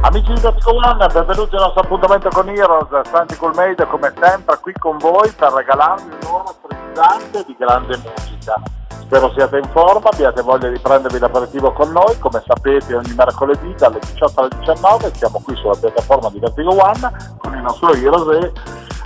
Amici di One, benvenuti al nostro appuntamento con Heroes, Santi Colmeida come sempre qui con voi per regalarvi un'ora frizzante di grande musica. Spero siate in forma, abbiate voglia di prendervi l'aperitivo con noi, come sapete ogni mercoledì dalle 18 alle 19 siamo qui sulla piattaforma di Vertigo One con il nostro Heroes e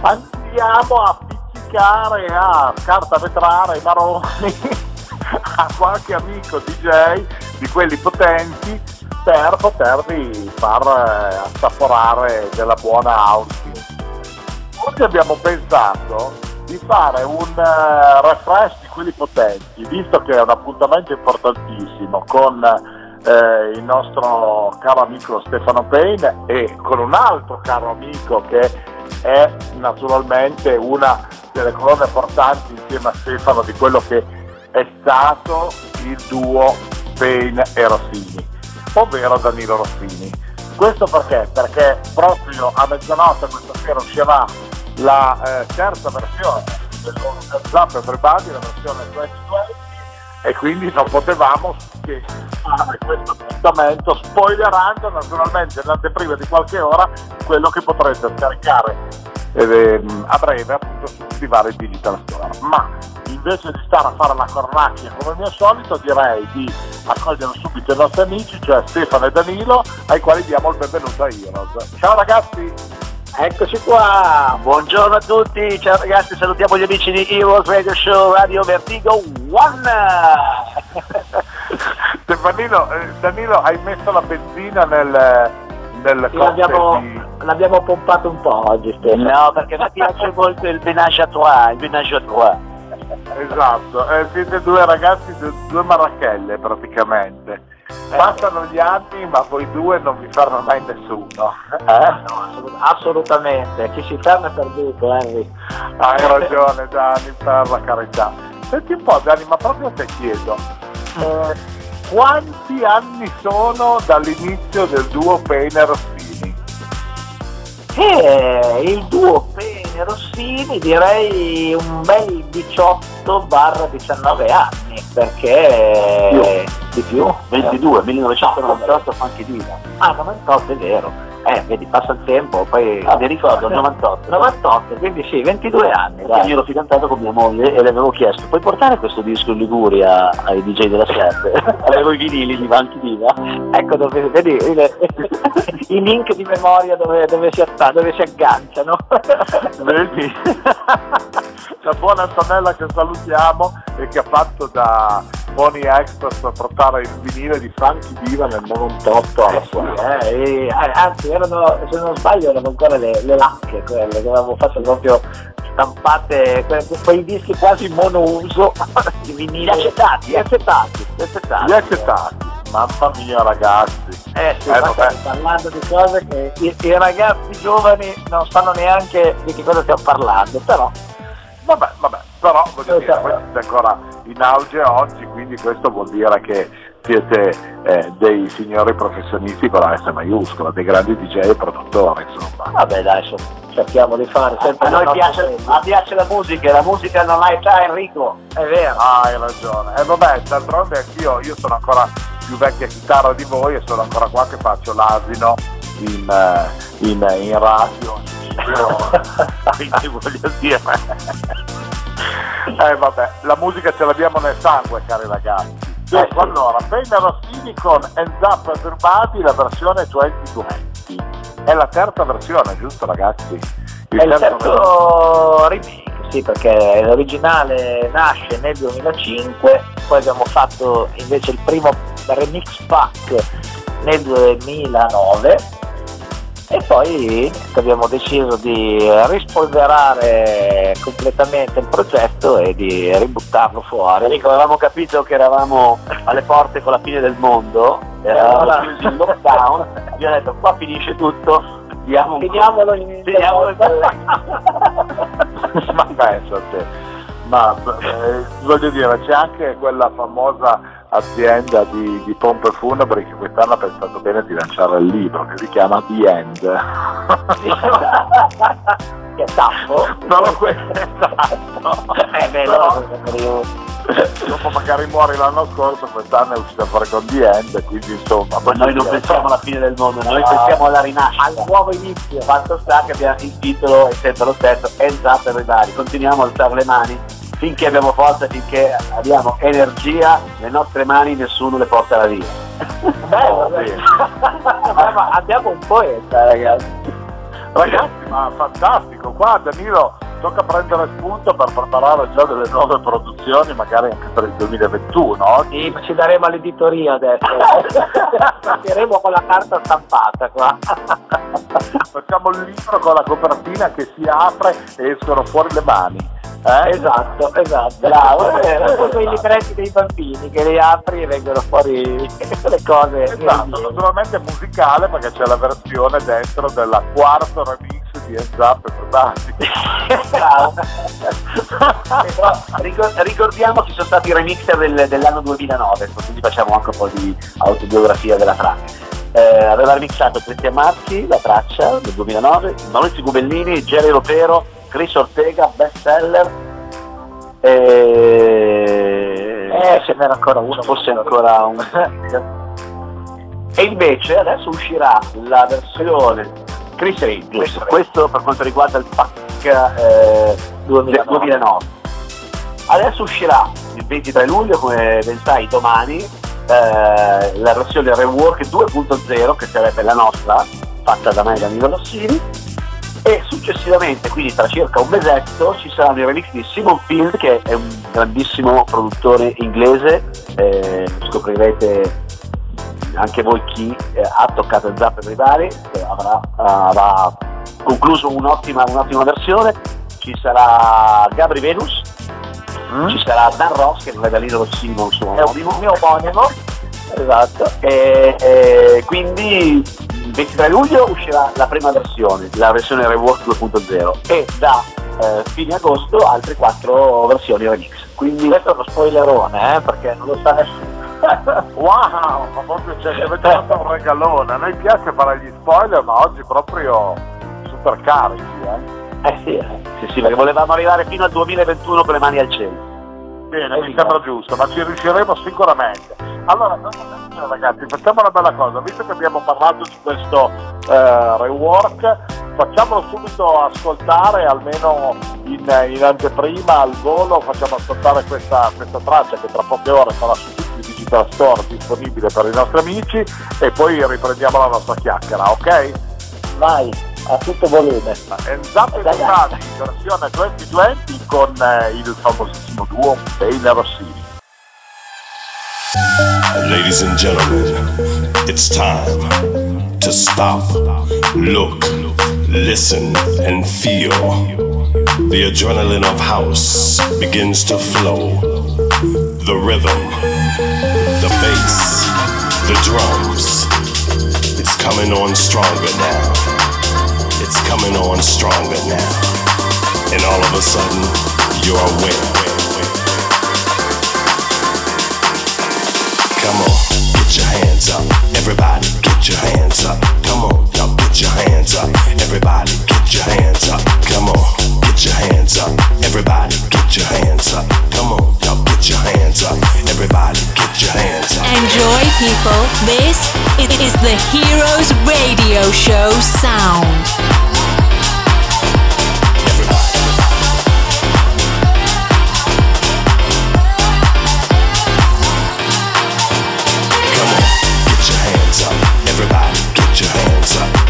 andiamo a pizzicare, a carta vetrare i maroni a qualche amico DJ di quelli potenti per potervi far eh, assaporare della buona house Oggi abbiamo pensato di fare un uh, refresh di quelli potenti, visto che è un appuntamento importantissimo con eh, il nostro caro amico Stefano Payne e con un altro caro amico che è naturalmente una delle colonne portanti insieme a Stefano di quello che è stato il duo Payne e Rossini ovvero Danilo Rossini. Questo perché? Perché proprio a mezzanotte questa sera uscirà la eh, terza versione del loro Zap Everybody, la versione 2020 e quindi non potevamo che fare questo appuntamento spoilerando naturalmente nell'anteprima di qualche ora quello che potrete scaricare eh, a breve appunto su tutti i vari digital store. Ma invece di stare a fare la cornacchia come al mio solito direi di accogliere subito i nostri amici, cioè Stefano e Danilo, ai quali diamo il benvenuto a Heroes. Ciao ragazzi! Eccoci qua, buongiorno a tutti, ciao ragazzi, salutiamo gli amici di Heroes Radio Show Radio Vertigo One! Stefanino, eh, Danilo, hai messo la benzina nel, nel sì, l'abbiamo, di... l'abbiamo, pompato un po' oggi Stefano. No, perché mi piace molto il menage à trois, il menage à trois. Esatto, eh, siete due ragazzi, due marachelle praticamente. Passano gli anni ma voi due non vi ferma mai nessuno. Eh? No, assolutamente, chi si ferma è perduto, Henry. Hai ragione Dani, per la carità. Senti un po' Dani, ma proprio te chiedo, eh, quanti anni sono dall'inizio del duo Payne Rossini? Eh, il duo Payne Rossini direi un bel 18-19 anni, perché... Più di più? 22, 1998 Funky Diva. Ah, 98 è vero. Eh, vedi, passa il tempo, poi... Ah, mi ricordo, 98. 98, quindi sì, 22 anni. Dai. Io ero fidanzato con mia moglie e le avevo chiesto, puoi portare questo disco in Liguria ai DJ della 7? avevo i vinili di Funky Diva. Ecco dove, vedi, i link di memoria dove, dove, si, dove si agganciano. vedi? La buona Antonella che salutiamo e che ha fatto da Pony Express per portare il vinile di Franchi Diva nel 98 alla sua. Eh, e, anzi, erano, se non sbaglio, erano ancora le, le lacche quelle che avevamo fatto proprio stampate, quei dischi quasi monouso di vinili. Gli accettati, gli accettati, gli. Gli accettati. Mamma mia ragazzi. Eh, sì, eh, parlando di cose che i, i, ragazzi giovani non sanno neanche di che cosa stiamo parlando, però. Vabbè, vabbè, però voglio dire, voi siete ancora in auge oggi, quindi questo vuol dire che siete eh, dei signori professionisti con la S maiuscola, dei grandi DJ e produttori, insomma. Vabbè dai, insomma, cerchiamo di fare sempre. A noi piace, piace, la musica, la musica non ha età Enrico, è vero. Ah, hai ragione. E eh, vabbè, d'altronde anch'io, io sono ancora più vecchia chitarra di voi e sono ancora qua che faccio l'asino in, eh, in, in radio. Quindi voglio dire. Eh vabbè, la musica ce l'abbiamo nel sangue, cari ragazzi. Ecco, allora, Pena Rossini con Hands Up Everybody, la versione 2020. È la terza versione, giusto ragazzi? Il è il terzo remake, sì, perché l'originale nasce nel 2005, poi abbiamo fatto invece il primo remix pack nel 2009 e poi abbiamo deciso di rispolverare completamente il progetto e di ributtarlo fuori. Enrico, avevamo capito che eravamo alle porte con la fine del mondo, eravamo chiusi in lockdown, abbiamo detto qua finisce tutto, diamo finiamolo in finiamolo in Ma penso a te. ma eh, voglio dire, c'è anche quella famosa azienda di, di, pompe funebri che quest'anno ha pensato bene di lanciare il libro che si chiama The End. che tappo? No, questo è. Eh beh, no, dopo magari muori l'anno scorso, quest'anno è uscita fuori con The End, quindi insomma... Ma noi non pensiamo alla fine del mondo, noi no, pensiamo alla rinascita. Al nuovo inizio. Fatto sta che abbiamo, il titolo è sempre lo stesso, Hands Up Everybody, continuiamo a alzare le mani finché abbiamo forza, finché abbiamo energia, le nostre mani nessuno le porterà via. Bello, bello. ma abbiamo un poeta ragazzi. Ragazzi, ma fantastico, qua Danilo tocca prendere spunto per preparare già delle nuove produzioni, magari anche per il 2021. Sì, ci daremo all'editoria adesso. Partiremo con la carta stampata qua. Facciamo il libro con la copertina che si apre e escono fuori le mani. Eh? Esatto, esatto. Bravo, è come quei libretti dei bambini che li apri e vengono fuori le cose. Esatto, naturalmente musicale perché c'è la versione dentro della quarto remix di Hands Up e Ricordiamo chi sono stati i remixer del, dell'anno 2009, quindi facciamo anche un po' di autobiografia della traccia. Eh, aveva remixato Cristian Marchi, la traccia del 2009, Maurizio Gubellini, Jerry Ropero, Chris Ortega, bestseller. E... Eh, ce n'era ancora uno. Forse ancora un... e invece adesso uscirà la versione Chris Ridge, questo per quanto riguarda il pack eh, 2009. 2009. Adesso uscirà il 23 luglio, come ben sai, domani, eh, la versione Rework 2.0, che sarebbe la nostra, fatta da me e da Nino Rossini, e successivamente, quindi tra circa un mesetto, ci saranno i remix di Simon Field, che è un grandissimo produttore inglese, eh, scoprirete anche voi chi eh, ha toccato il Zap Everybody eh, avrà, avrà, concluso un'ottima, un'ottima, versione. Ci sarà Gabri Venus. Mm. ci sarà Dan Ross che non è da Lino Rossini ma un suo omonimo mio omonimo. Esatto. E, e quindi il 23 luglio uscirà la prima versione la versione Rework 2.0 e da eh, fine agosto altre quattro versioni remix quindi questo è uno spoilerone eh, perché non lo sa nessuno wow, ma proprio cioè, ci avete fatto un regalone. A noi piace fare gli spoiler, ma oggi proprio super carichi, eh? Eh sì, eh. sì, sì, perché volevamo arrivare fino al 2021 con le mani al cielo. Bene, mi sembra giusto, ma ci riusciremo sicuramente. Allora, ragazzi, facciamo una bella cosa, visto che abbiamo parlato di questo eh, rework, facciamolo subito ascoltare, almeno in, in, anteprima al volo, facciamo ascoltare questa, questa traccia che tra poche ore sarà su tutti i digital store disponibile per i nostri amici e poi riprendiamo la nostra chiacchiera, ok? Vai! A tutto volume. Esatto, Stati, versione 2020 con eh, il famosissimo duo Bane Rossini. Ladies and gentlemen, it's time to stop, look, listen, and feel. The adrenaline of house begins to flow. The rhythm, the bass, the drums. It's coming on stronger now. Coming on stronger now. And all of a sudden, you're a winner. Come on, get your hands up. Everybody, get your hands up. Come on, now get your hands up. Everybody, get your hands up. Come on, get your hands up. Everybody, get your hands up. Come on, now get your hands up. Everybody, get your hands up. Enjoy, people. This is the Heroes Radio Show sound. Salsa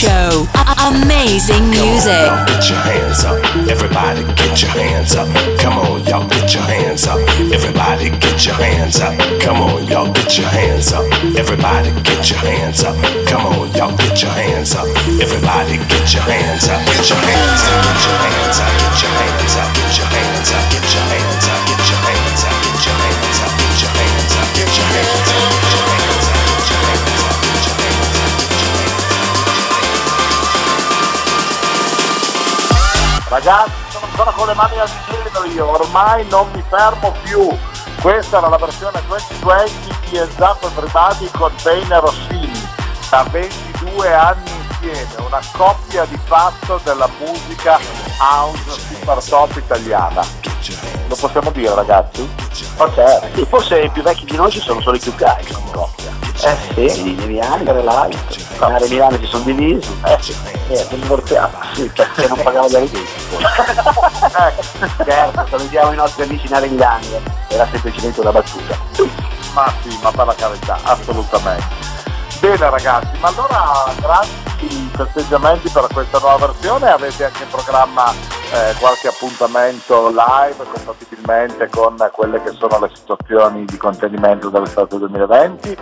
Show. A- amazing music. Come on, get your hands up. Everybody get your hands up. Come on, y'all get your hands up. Everybody get your hands up. Come on, y'all get your hands up. Everybody get your hands up. Come on, y'all get your hands up. Everybody get your hands up. Get your hands up. Get your hands up. Get your hands up. Get your Ragazzi, sono ancora con le mani al cielo io, ormai non mi fermo più. Questa era la versione 2020 di Everybody con Bene Rossini, da 22 anni insieme, una coppia di fatto della musica house super top italiana. Lo possiamo dire ragazzi? Certo. Sì, forse i più vecchi di noi ci sono solo i più cari come coppia. Eh sì, I Milani, per l'altro. Milani e Milano si sono divisi. eh sì, eh. Sì, perché non pagava gli arrivi. certo, salutiamo i nostri amici narenglani, eh. era semplicemente una battuta. Ma sì, ma per la carità, assolutamente. Bene ragazzi, ma allora grandi festeggiamenti per questa nuova versione, avete anche in programma eh, qualche appuntamento live compatibilmente con quelle che sono le situazioni di contenimento dell'estate 2020?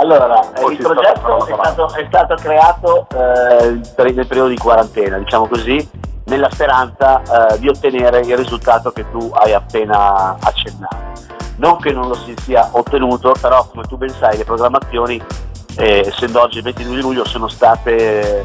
Allora, O il progetto è stato, è stato creato eh, per- nel periodo di quarantena, diciamo così, nella speranza eh, di ottenere il risultato che tu hai appena accennato. Non che non lo si sia ottenuto, però come tu ben sai le programmazioni, eh, essendo oggi il 22 di luglio, sono state eh,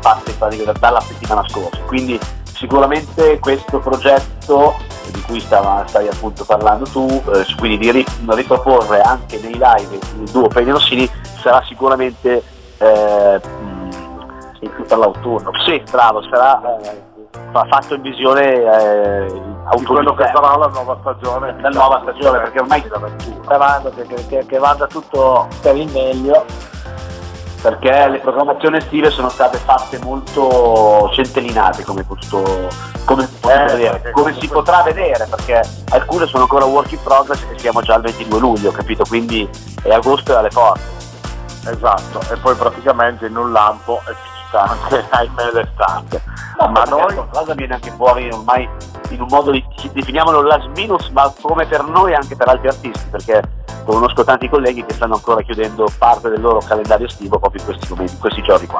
fatte in pratica da- dalla settimana scorsa. Quindi sicuramente questo progetto di cui stava- stai appunto parlando tu, eh, quindi di ri- riproporre anche nei live il duo Pegni Rossini sarà sicuramente eh, per l'autunno. sì, bravo, sarà fa- fatto in visione eh, Di quello che sarà la nuova stagione. la nuova stagione, perché ormai Sperando che, che- che vada tutto per il meglio. perché le programmazioni estive sono state fatte molto centellinate come potuto, come, si potrà Eh, vedere, perché come si potrà vedere perché alcune sono ancora work in progress e siamo già al 22 luglio capito quindi è agosto e alle porte Esatto, e poi praticamente in un lampo è finita anche ahimè l'estate. No, ma noi qualcosa viene anche fuori ormai in un modo di definiamolo last minus ma come per noi e anche per altri artisti perché conosco tanti colleghi che stanno ancora chiudendo parte del loro calendario estivo proprio in questi momenti, in questi giorni qua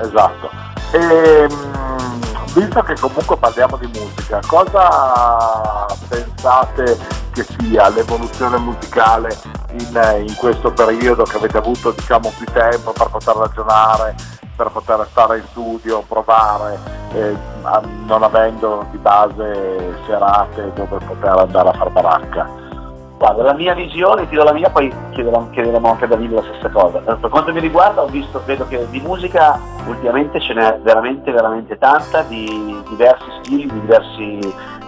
Esatto. E, mm, visto che comunque parliamo di musica, cosa pensate che sia l'evoluzione musicale in, in questo periodo che avete avuto diciamo più tempo per poter ragionare, per poter stare in studio, provare, eh, non avendo di base serate dove poter andare a far baracca? Guarda, la mia visione, ti do la mia, poi chiederò, chiederemo anche a Danilo la stessa cosa. Per quanto mi riguarda, ho visto, vedo che di musica ultimamente ce n'è veramente, veramente tanta, di diversi stili, di diversi,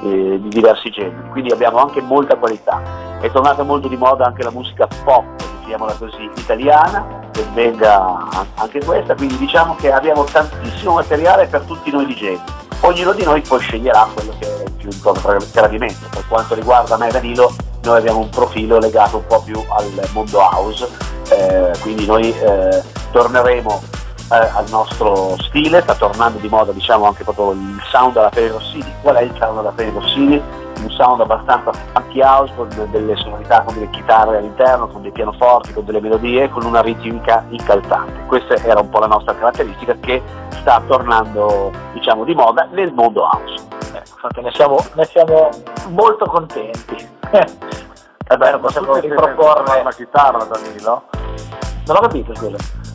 eh, di diversi generi, quindi abbiamo anche molta qualità. È tornata molto di moda anche la musica pop, chiamiamola così, italiana, che venga an- anche questa, quindi diciamo che abbiamo tantissimo materiale per tutti noi DJ. Ognuno di noi poi sceglierà quello che è più in proprio gradimento. Per quanto riguarda me e Danilo, noi abbiamo un profilo legato un po' più al mondo house, eh, quindi noi eh, torneremo eh, al nostro stile, sta tornando di moda diciamo anche proprio il sound alla Peri Rossini. Qual è il sound alla Peri Rossini? Un sound abbastanza funky house con delle sonorità, con delle chitarre all'interno, con dei pianoforti, con delle melodie, con una ritmica incalzante. Questa era un po' la nostra caratteristica che sta tornando diciamo di moda nel mondo house. Ecco, infatti ne siamo, ne siamo molto contenti. È bello, possiamo riproporre. la chitarra Danilo? Non ho capito, scusa.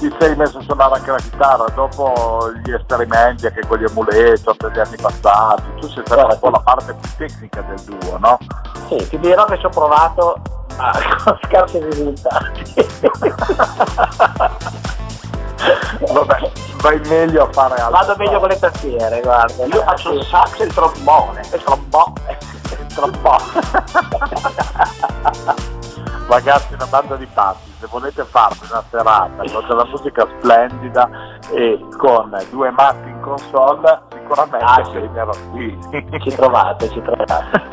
Ti sei messo a suonare anche la chitarra dopo gli esperimenti anche con gli amuleto degli anni passati tu sei stata un po' la parte più tecnica del duo no? Sì, ti dirò che ci ho provato ma con scarsi risultati. vabbè vai meglio a fare altro Vado meglio con le tastiere, guarda. Io faccio il sax e il trombone. il trombone. Trombone. ragazzi una banda di pazzi se volete farvi una serata con della musica splendida e con due matti in console sicuramente Ah, sì. qui Ci trovate, ci trovate.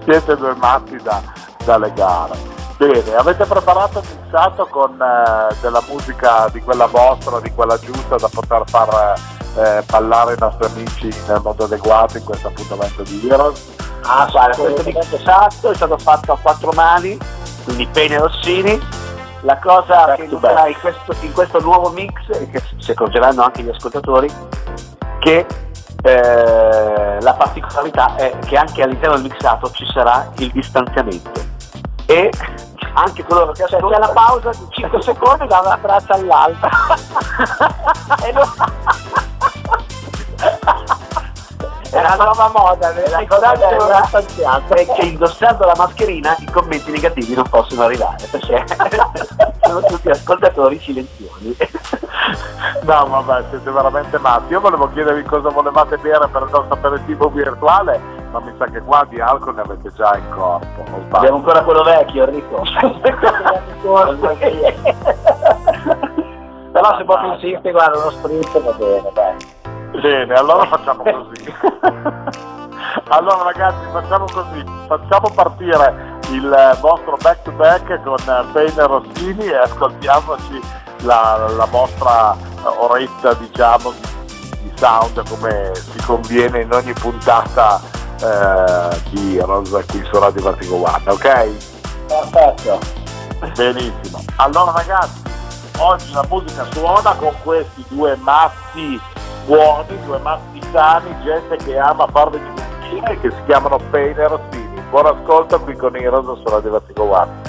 siete due matti da, da legare Bene, avete preparato il mixato con eh, della musica di quella vostra, di quella giusta da poter far eh, ballare i nostri amici nel modo adeguato in questo appuntamento di Heroes? Ah, guarda, questo mix esatto è stato fatto a quattro mani, quindi pene Rossini. La cosa back che noterà in questo, in questo nuovo mix, e che si accorgeranno anche gli ascoltatori, che eh, la particolarità è che anche all'interno del mixato ci sarà il distanziamento e anche coloro che ascoltano cioè, la pausa di 5 secondi da una traccia all'altra e non... è la nuova moda la cosa è che indossando la mascherina i commenti negativi non possono arrivare perché sono tutti ascoltatori silenziosi. No vabbè siete veramente matti. Io volevo chiedervi cosa volevate bere per il nostro aperitivo virtuale ma mi sa che qua di alcol ne avete già in corpo abbiamo ancora quello vecchio Enrico. Però se proprio insiste guarda uno spritz va bene dai. Bene, allora facciamo così. allora ragazzi, facciamo così, facciamo partire il vostro back to back con Payne Rossini e ascoltiamoci la, la vostra oretta, diciamo, di sound come si conviene in ogni puntata eh, di Heroes qui su Radio One, ok? Perfetto. Benissimo. Allora ragazzi, oggi la musica suona con questi due massi buoni, due maschi sani, gente che ama farle divertire che si chiamano Pain e Rossini. Buon ascolto qui con Heroes su Radio One.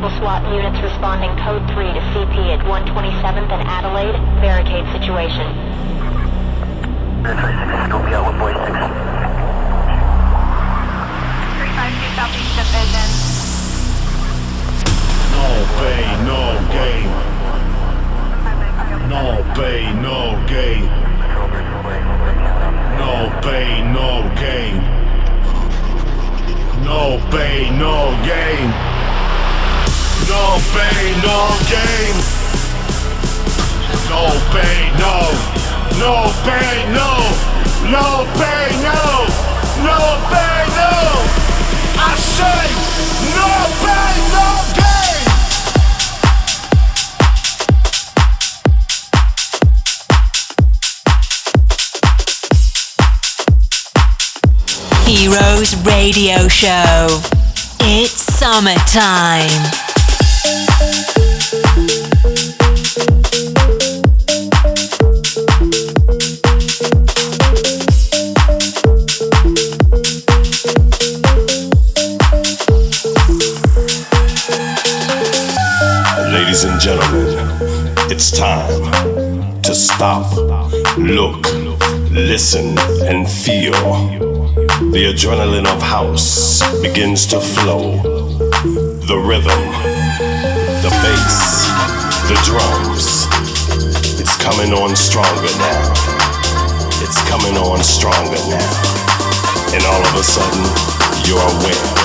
Multiple SWAT units responding code 3 to CP at 127th and Adelaide. Barricade situation. Metro 6, Scoopy out with boy 6. 352 Southeast Division. No pain, no gain. No pain, no gain. No pain, no gain. No pain, no gain. No pain, no gain. No pain, no. No pain, no. No pain, no. No pain, no. I say no pain, no gain. Heroes Radio Show. It's summertime. Begins to flow. The rhythm, bass, the drums. It's coming on stronger now. It's coming on stronger now. And all of a sudden, you're aware.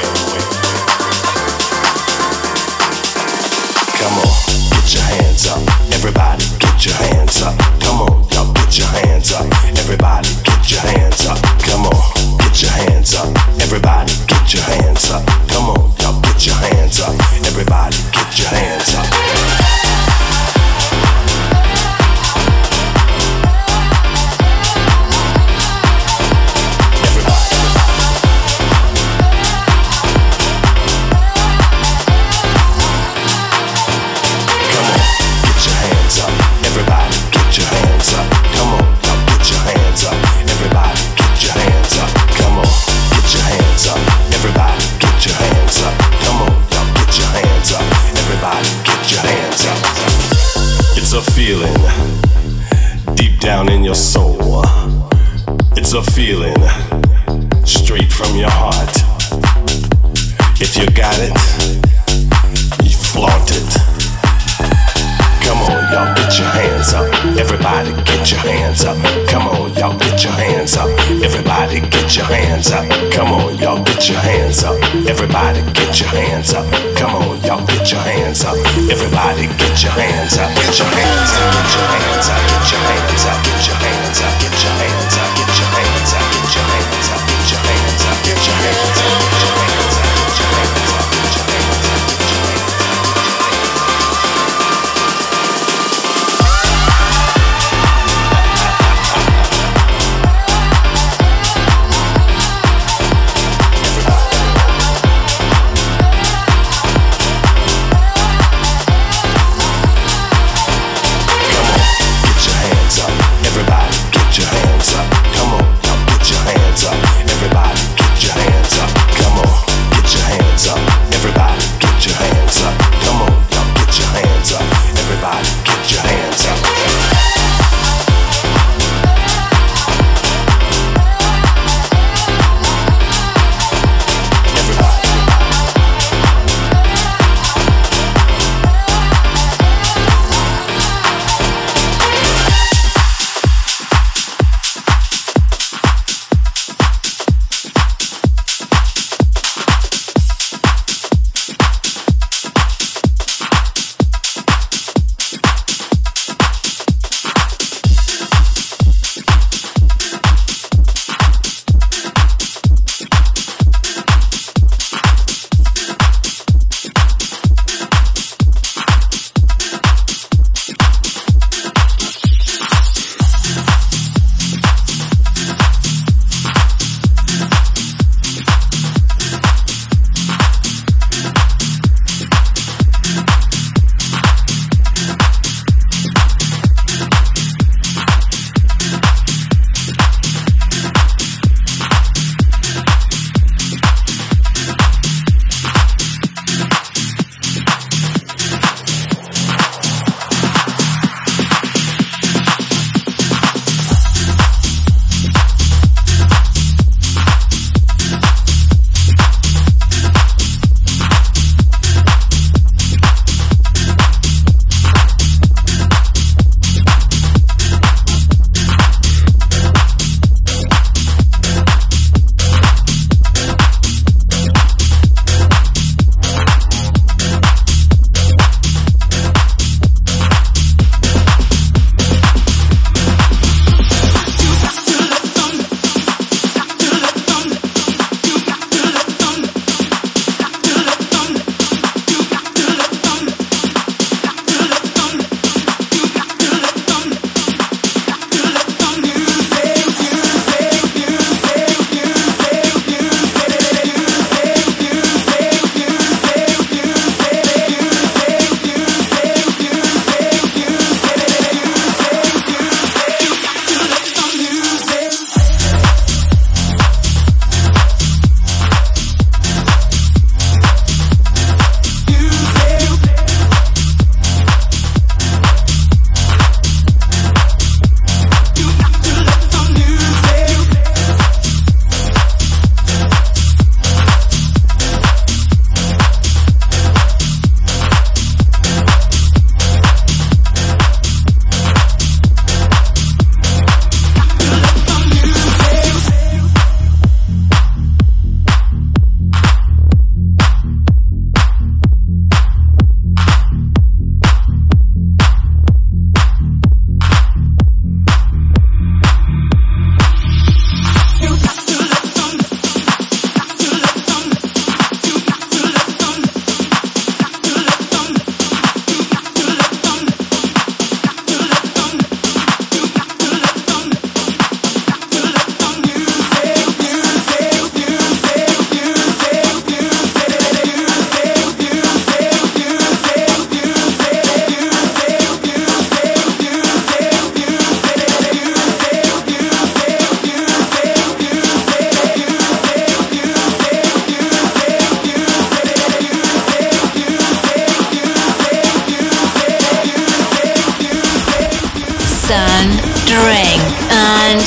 sun, drink, and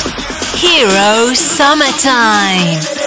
hero summertime.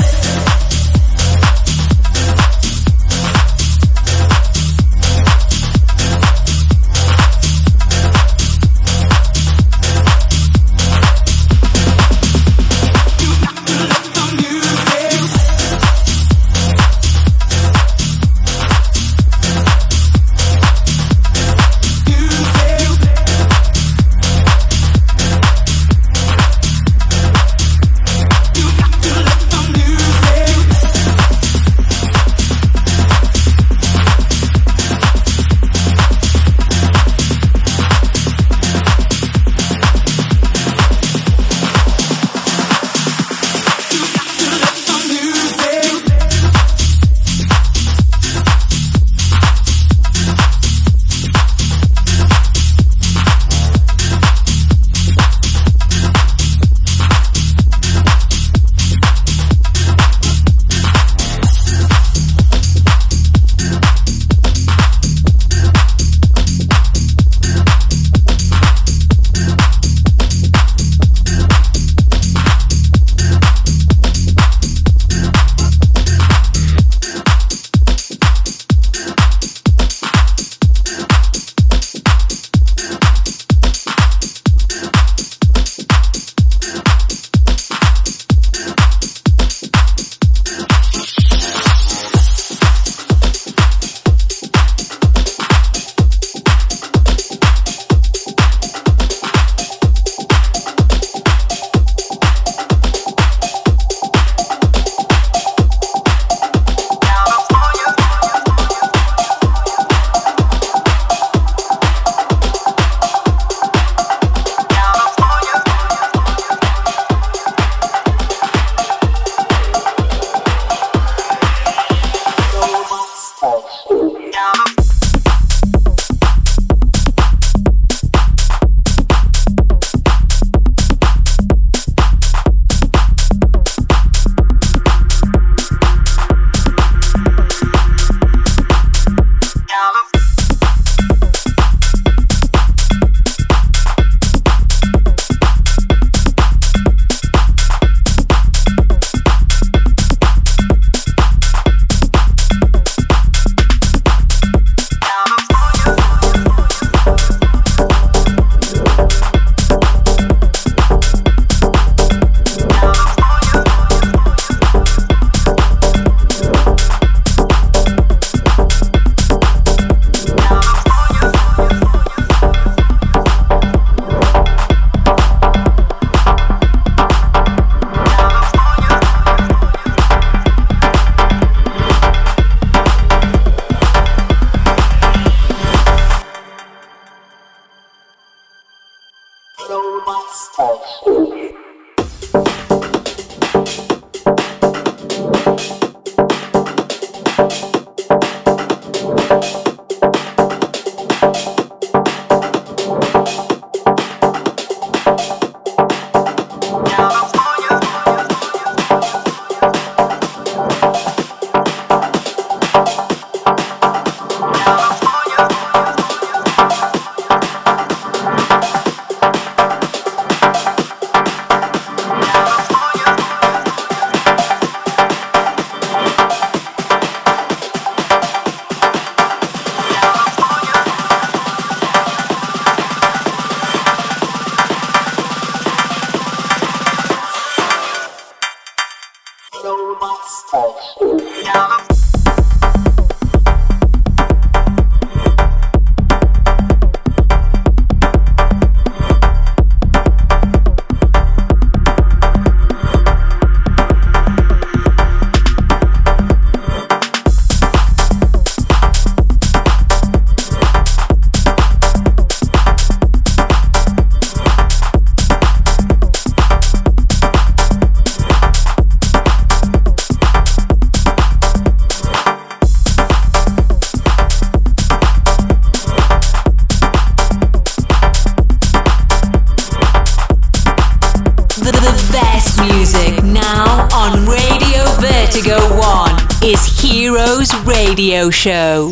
Show.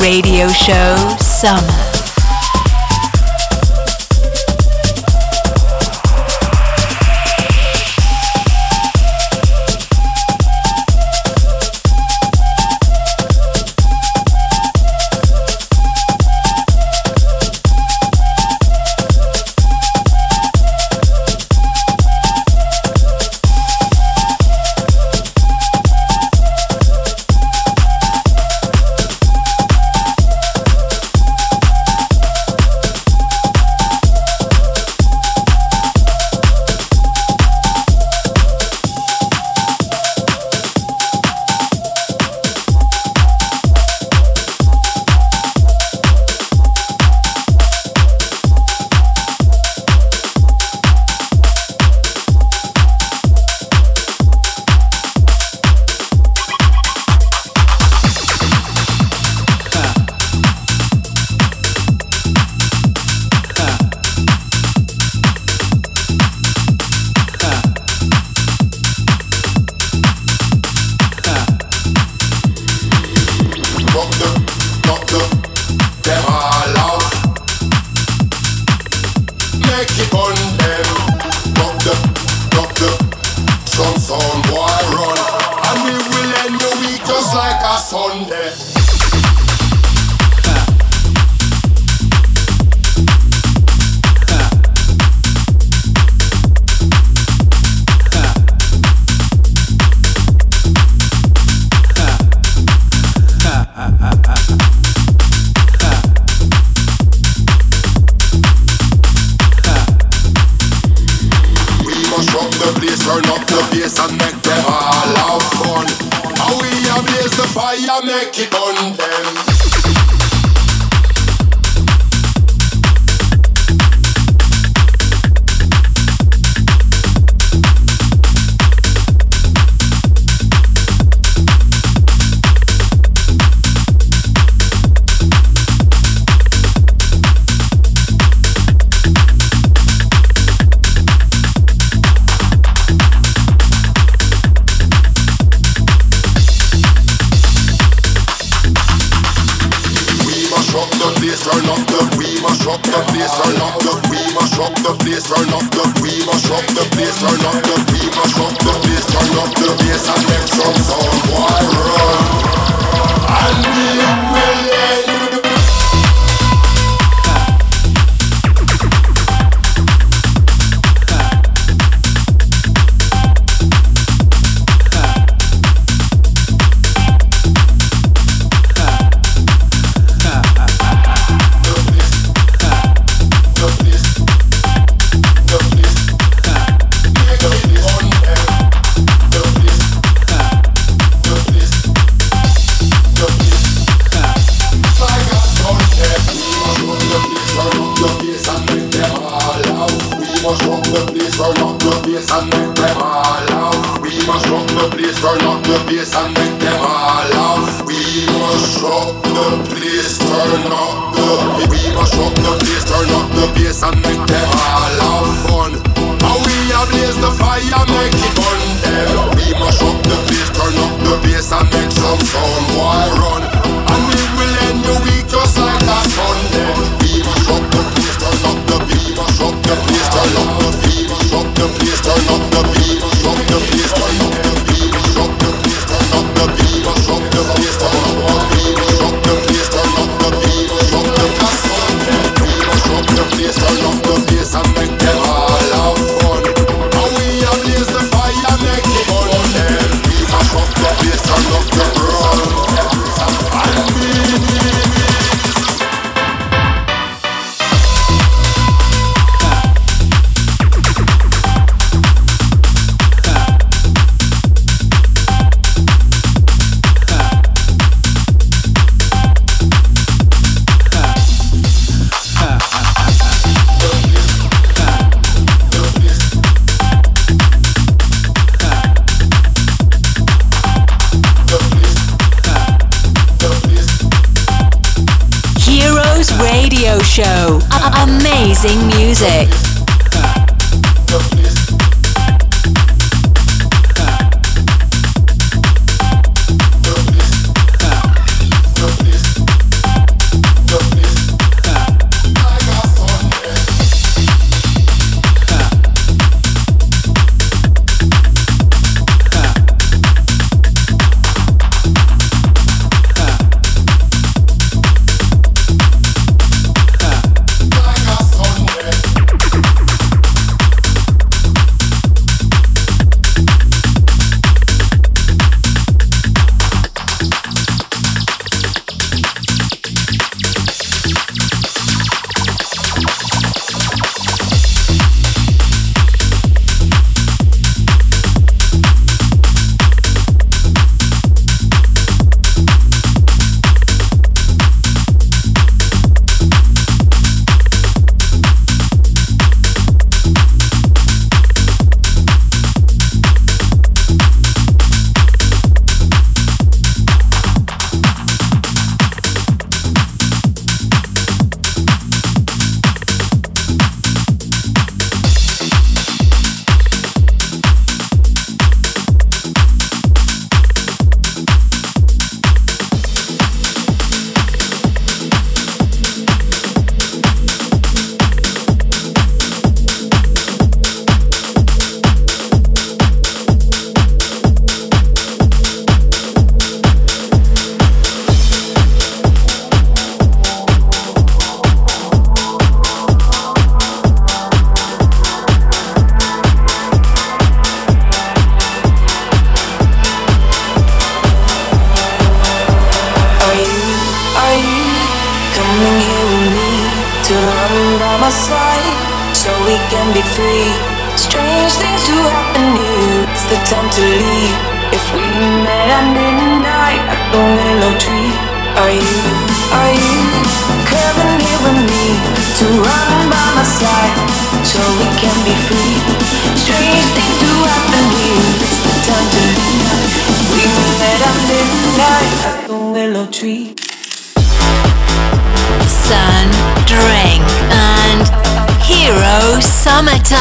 radio show Summer.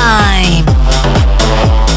Summertime.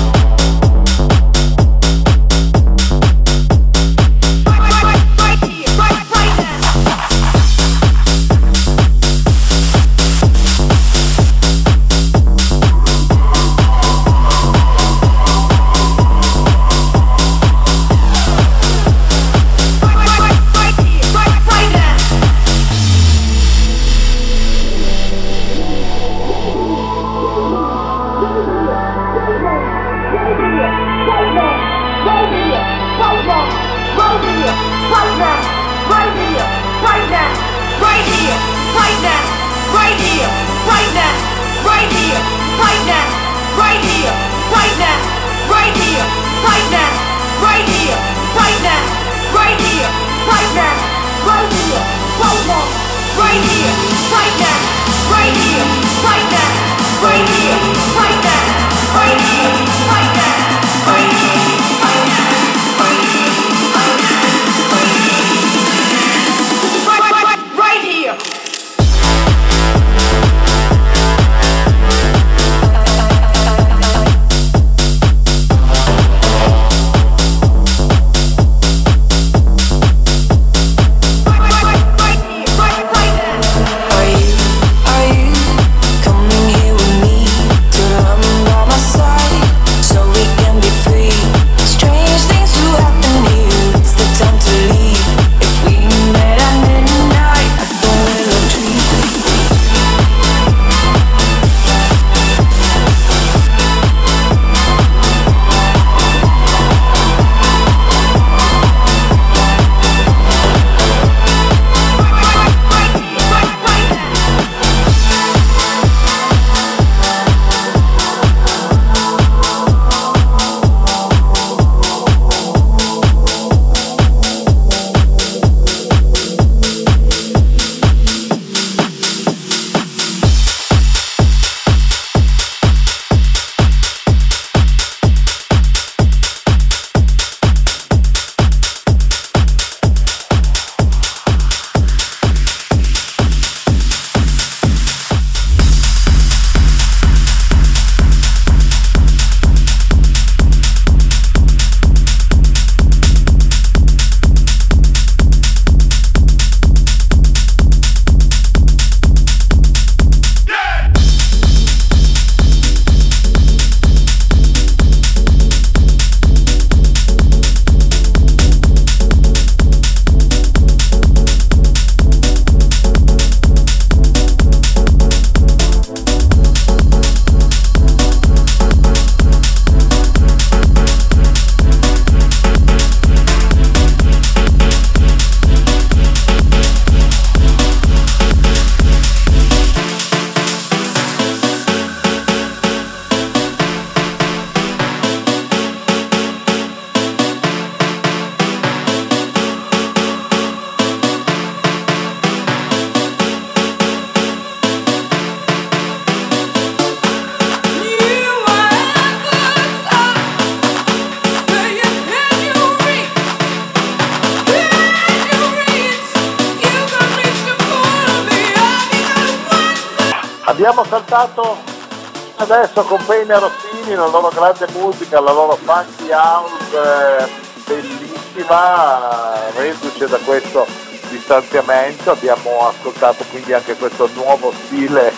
Peine Rossini, la loro grande musica, la loro funky house eh, bellissima, reduce da questo distanziamento, abbiamo ascoltato quindi anche questo nuovo stile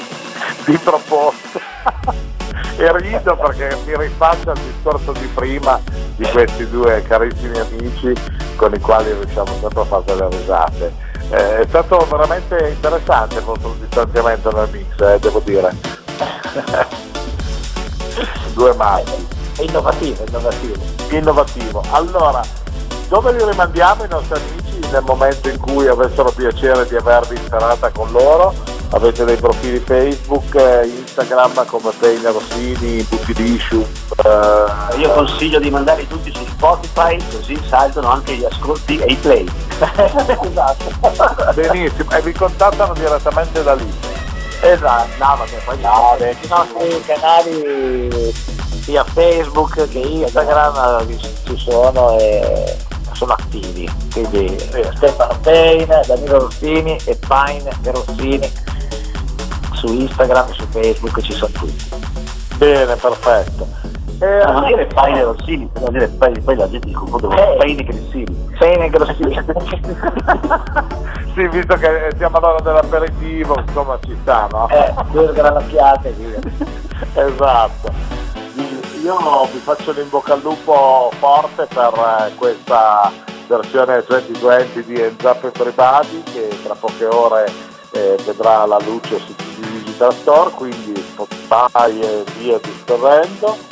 di proposta e rido perché mi rifaccio al discorso di prima di questi due carissimi amici con i quali riusciamo sempre a fare delle risate. Eh, è stato veramente interessante il vostro distanziamento nel mix, eh, devo dire. Due mani. È innovativo, innovativo. Innovativo. Allora, dove li rimandiamo i nostri amici nel momento in cui avessero piacere di avervi in serata con loro? avete dei profili Facebook, eh, Instagram come Peina Rossini, Butilicium. Eh. Io consiglio di mandarli tutti su Spotify così saltano anche gli ascolti e i play. esatto. Benissimo, e vi contattano direttamente da lì. Esatto, no, vabbè, poi no, i nostri canali sia Facebook che Instagram ci sono e sono attivi, quindi Stefano Payne, Danilo Rossini e Pine Rossini su Instagram e su Facebook ci sono tutti. Bene, perfetto. Eh, non dire Pine Rossini, però dire Pine, poi la gente si confonde con eh, Pine Grissini. Pine Grissini. sì, visto che siamo all'ora dell'aperitivo, insomma ci sta, no? Eh, due granocchiate via. esatto io vi faccio l'in bocca al lupo forte per eh, questa versione 2020 di Up Everybody che tra poche ore eh, vedrà la luce su Digital Store, quindi Spotify e via discorrendo.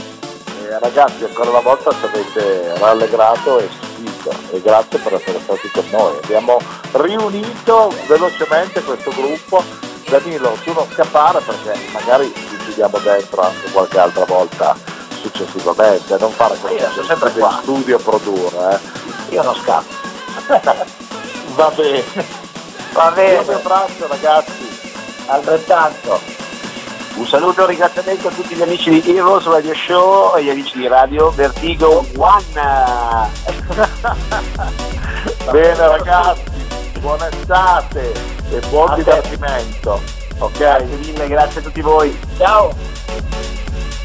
Ragazzi ancora una volta ci avete rallegrato e stupito e grazie per essere stati con noi. Abbiamo riunito velocemente questo gruppo. Danilo, tu non scappare perché magari ci chiudiamo dentro anche qualche altra volta successivamente, non fare come io sempre qua. studio produrre. Eh. Io non scappo. Va bene. Va bene. Un abbraccio ragazzi. Altrettanto. Un saluto e un ringraziamento a tutti gli amici di Heroes Radio Show e gli amici di Radio Vertigo One. bene ragazzi, buona estate e buon divertimento. Ok? Grazie mille, grazie a tutti voi. Ciao!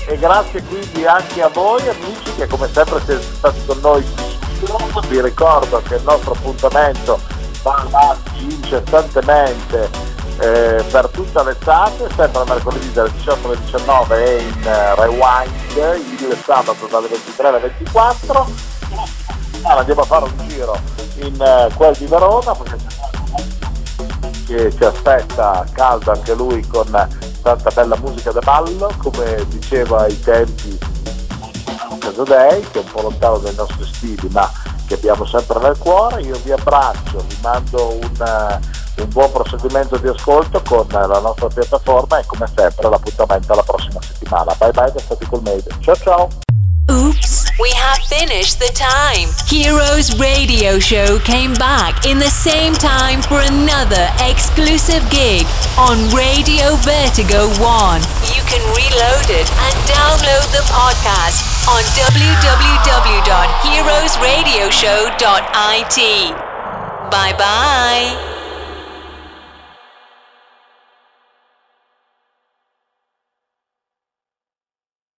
e grazie quindi anche a voi amici che come sempre siete stati con noi vi ricordo che il nostro appuntamento va avanti incessantemente eh, per tutta l'estate, sempre mercoledì dalle 18 alle 19 e in uh, rewind il sabato dalle 23 alle 24. Allora, andiamo a fare un giro in uh, quel di Verona perché che ci aspetta caldo anche lui con tanta bella musica da ballo, come diceva ai tempi Casadei, che è un po' lontano dai nostri stili, ma che abbiamo sempre nel cuore. Io vi abbraccio, vi mando un, uh, un buon proseguimento di ascolto con la nostra piattaforma e come sempre l'appuntamento alla prossima settimana. Bye bye da Stati Made. Ciao ciao! Oops, we have finished the time. Heroes Radio Show came back in the same time for another exclusive gig on Radio Vertigo 1. You can reload it and download the podcast on www.heroesradioshow.it. Bye bye.